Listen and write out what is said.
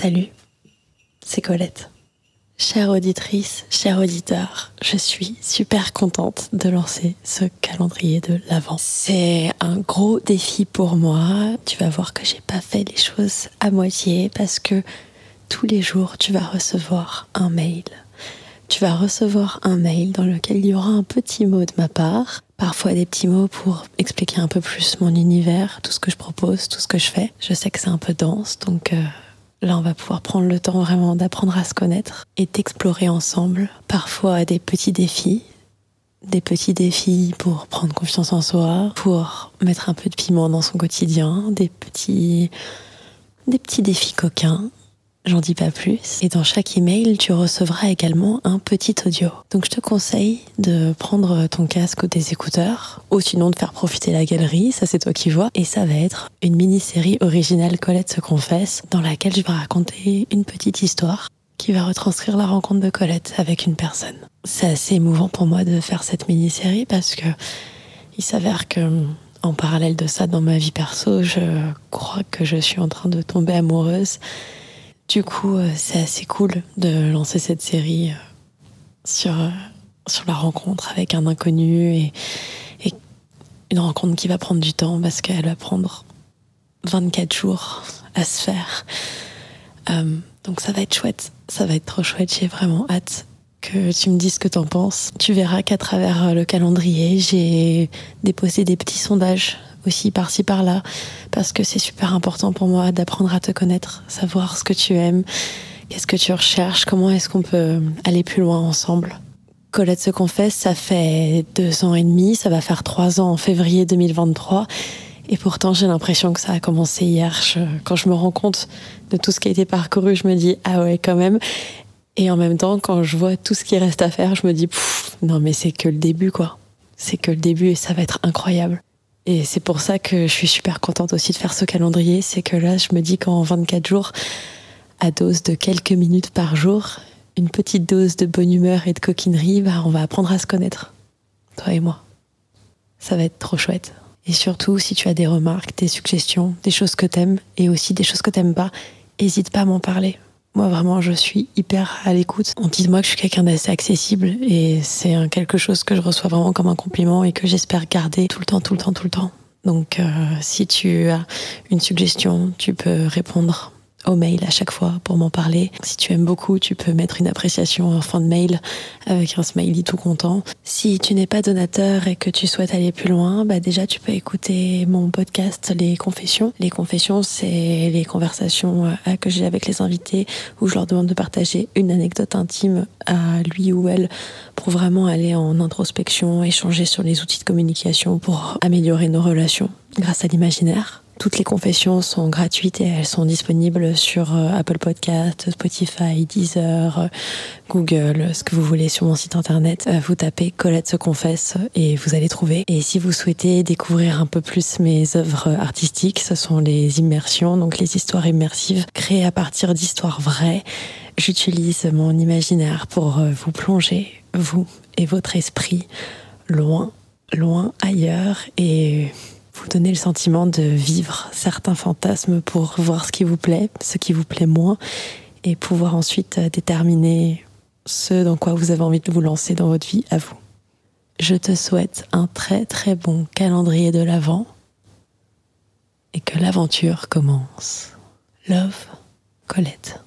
Salut, c'est Colette. Chère auditrice, cher auditeur, je suis super contente de lancer ce calendrier de l'Avent. C'est un gros défi pour moi. Tu vas voir que j'ai pas fait les choses à moitié parce que tous les jours tu vas recevoir un mail. Tu vas recevoir un mail dans lequel il y aura un petit mot de ma part, parfois des petits mots pour expliquer un peu plus mon univers, tout ce que je propose, tout ce que je fais. Je sais que c'est un peu dense, donc euh, Là, on va pouvoir prendre le temps vraiment d'apprendre à se connaître et d'explorer ensemble, parfois des petits défis, des petits défis pour prendre confiance en soi, pour mettre un peu de piment dans son quotidien, des petits, des petits défis coquins, J'en dis pas plus. Et dans chaque email, tu recevras également un petit audio. Donc je te conseille de prendre ton casque ou tes écouteurs, ou sinon de faire profiter la galerie, ça c'est toi qui vois. Et ça va être une mini-série originale Colette se confesse, dans laquelle je vais raconter une petite histoire qui va retranscrire la rencontre de Colette avec une personne. C'est assez émouvant pour moi de faire cette mini-série parce que il s'avère que en parallèle de ça, dans ma vie perso, je crois que je suis en train de tomber amoureuse du coup, euh, c'est assez cool de lancer cette série euh, sur, euh, sur la rencontre avec un inconnu et, une rencontre qui va prendre du temps parce qu'elle va prendre 24 jours à se faire. donc ça va être chouette, ça va être trop chouette, j'ai vraiment hâte que tu me dises ce que t'en penses. Tu verras qu'à travers le calendrier, j'ai déposé des petits sondages aussi par-ci par-là, parce que c'est super important pour moi d'apprendre à te connaître, savoir ce que tu aimes, qu'est-ce que tu recherches, comment est-ce qu'on peut aller plus loin ensemble. Colette se confesse, ça fait deux ans et demi, ça va faire trois ans en février 2023. Et pourtant, j'ai l'impression que ça a commencé hier. quand je me rends compte de tout ce qui a été parcouru, je me dis, ah ouais, quand même. Et en même temps, quand je vois tout ce qui reste à faire, je me dis, non, mais c'est que le début, quoi. C'est que le début et ça va être incroyable. Et c'est pour ça que je suis super contente aussi de faire ce calendrier. C'est que là, je me dis qu'en 24 jours, à dose de quelques minutes par jour, une petite dose de bonne humeur et de coquinerie, bah, on va apprendre à se connaître. Toi et moi. Ça va être trop chouette. Et surtout, si tu as des remarques, des suggestions, des choses que t'aimes et aussi des choses que t'aimes pas, hésite pas à m'en parler. Moi, vraiment, je suis hyper à l'écoute. On dit de moi que je suis quelqu'un d'assez accessible et c'est quelque chose que je reçois vraiment comme un compliment et que j'espère garder tout le temps, tout le temps, tout le temps. Donc, euh, si tu as une suggestion, tu peux répondre au mail à chaque fois pour m'en parler. Si tu aimes beaucoup, tu peux mettre une appréciation en fin de mail avec un smiley tout content. Si tu n'es pas donateur et que tu souhaites aller plus loin, bah déjà tu peux écouter mon podcast Les Confessions. Les Confessions, c'est les conversations euh, que j'ai avec les invités où je leur demande de partager une anecdote intime à lui ou elle pour vraiment aller en introspection, échanger sur les outils de communication pour améliorer nos relations grâce à l'imaginaire. Toutes les confessions sont gratuites et elles sont disponibles sur euh, Apple Podcast, Spotify, Deezer, euh, Google, ce que vous voulez sur mon site internet. Euh, vous tapez Colette se confesse et vous allez trouver. Et si vous souhaitez découvrir un peu plus mes œuvres artistiques, ce sont les immersions, donc les histoires immersives créées à partir d'histoires vraies. J'utilise mon imaginaire pour vous plonger, vous et votre esprit, loin, loin ailleurs et vous donner le sentiment de vivre certains fantasmes pour voir ce qui vous plaît, ce qui vous plaît moins, et pouvoir ensuite euh, déterminer ce dans quoi vous avez envie de vous lancer dans votre vie à vous. Je te souhaite un très très bon calendrier de l'Avent et que l'aventure commence. Love, Colette.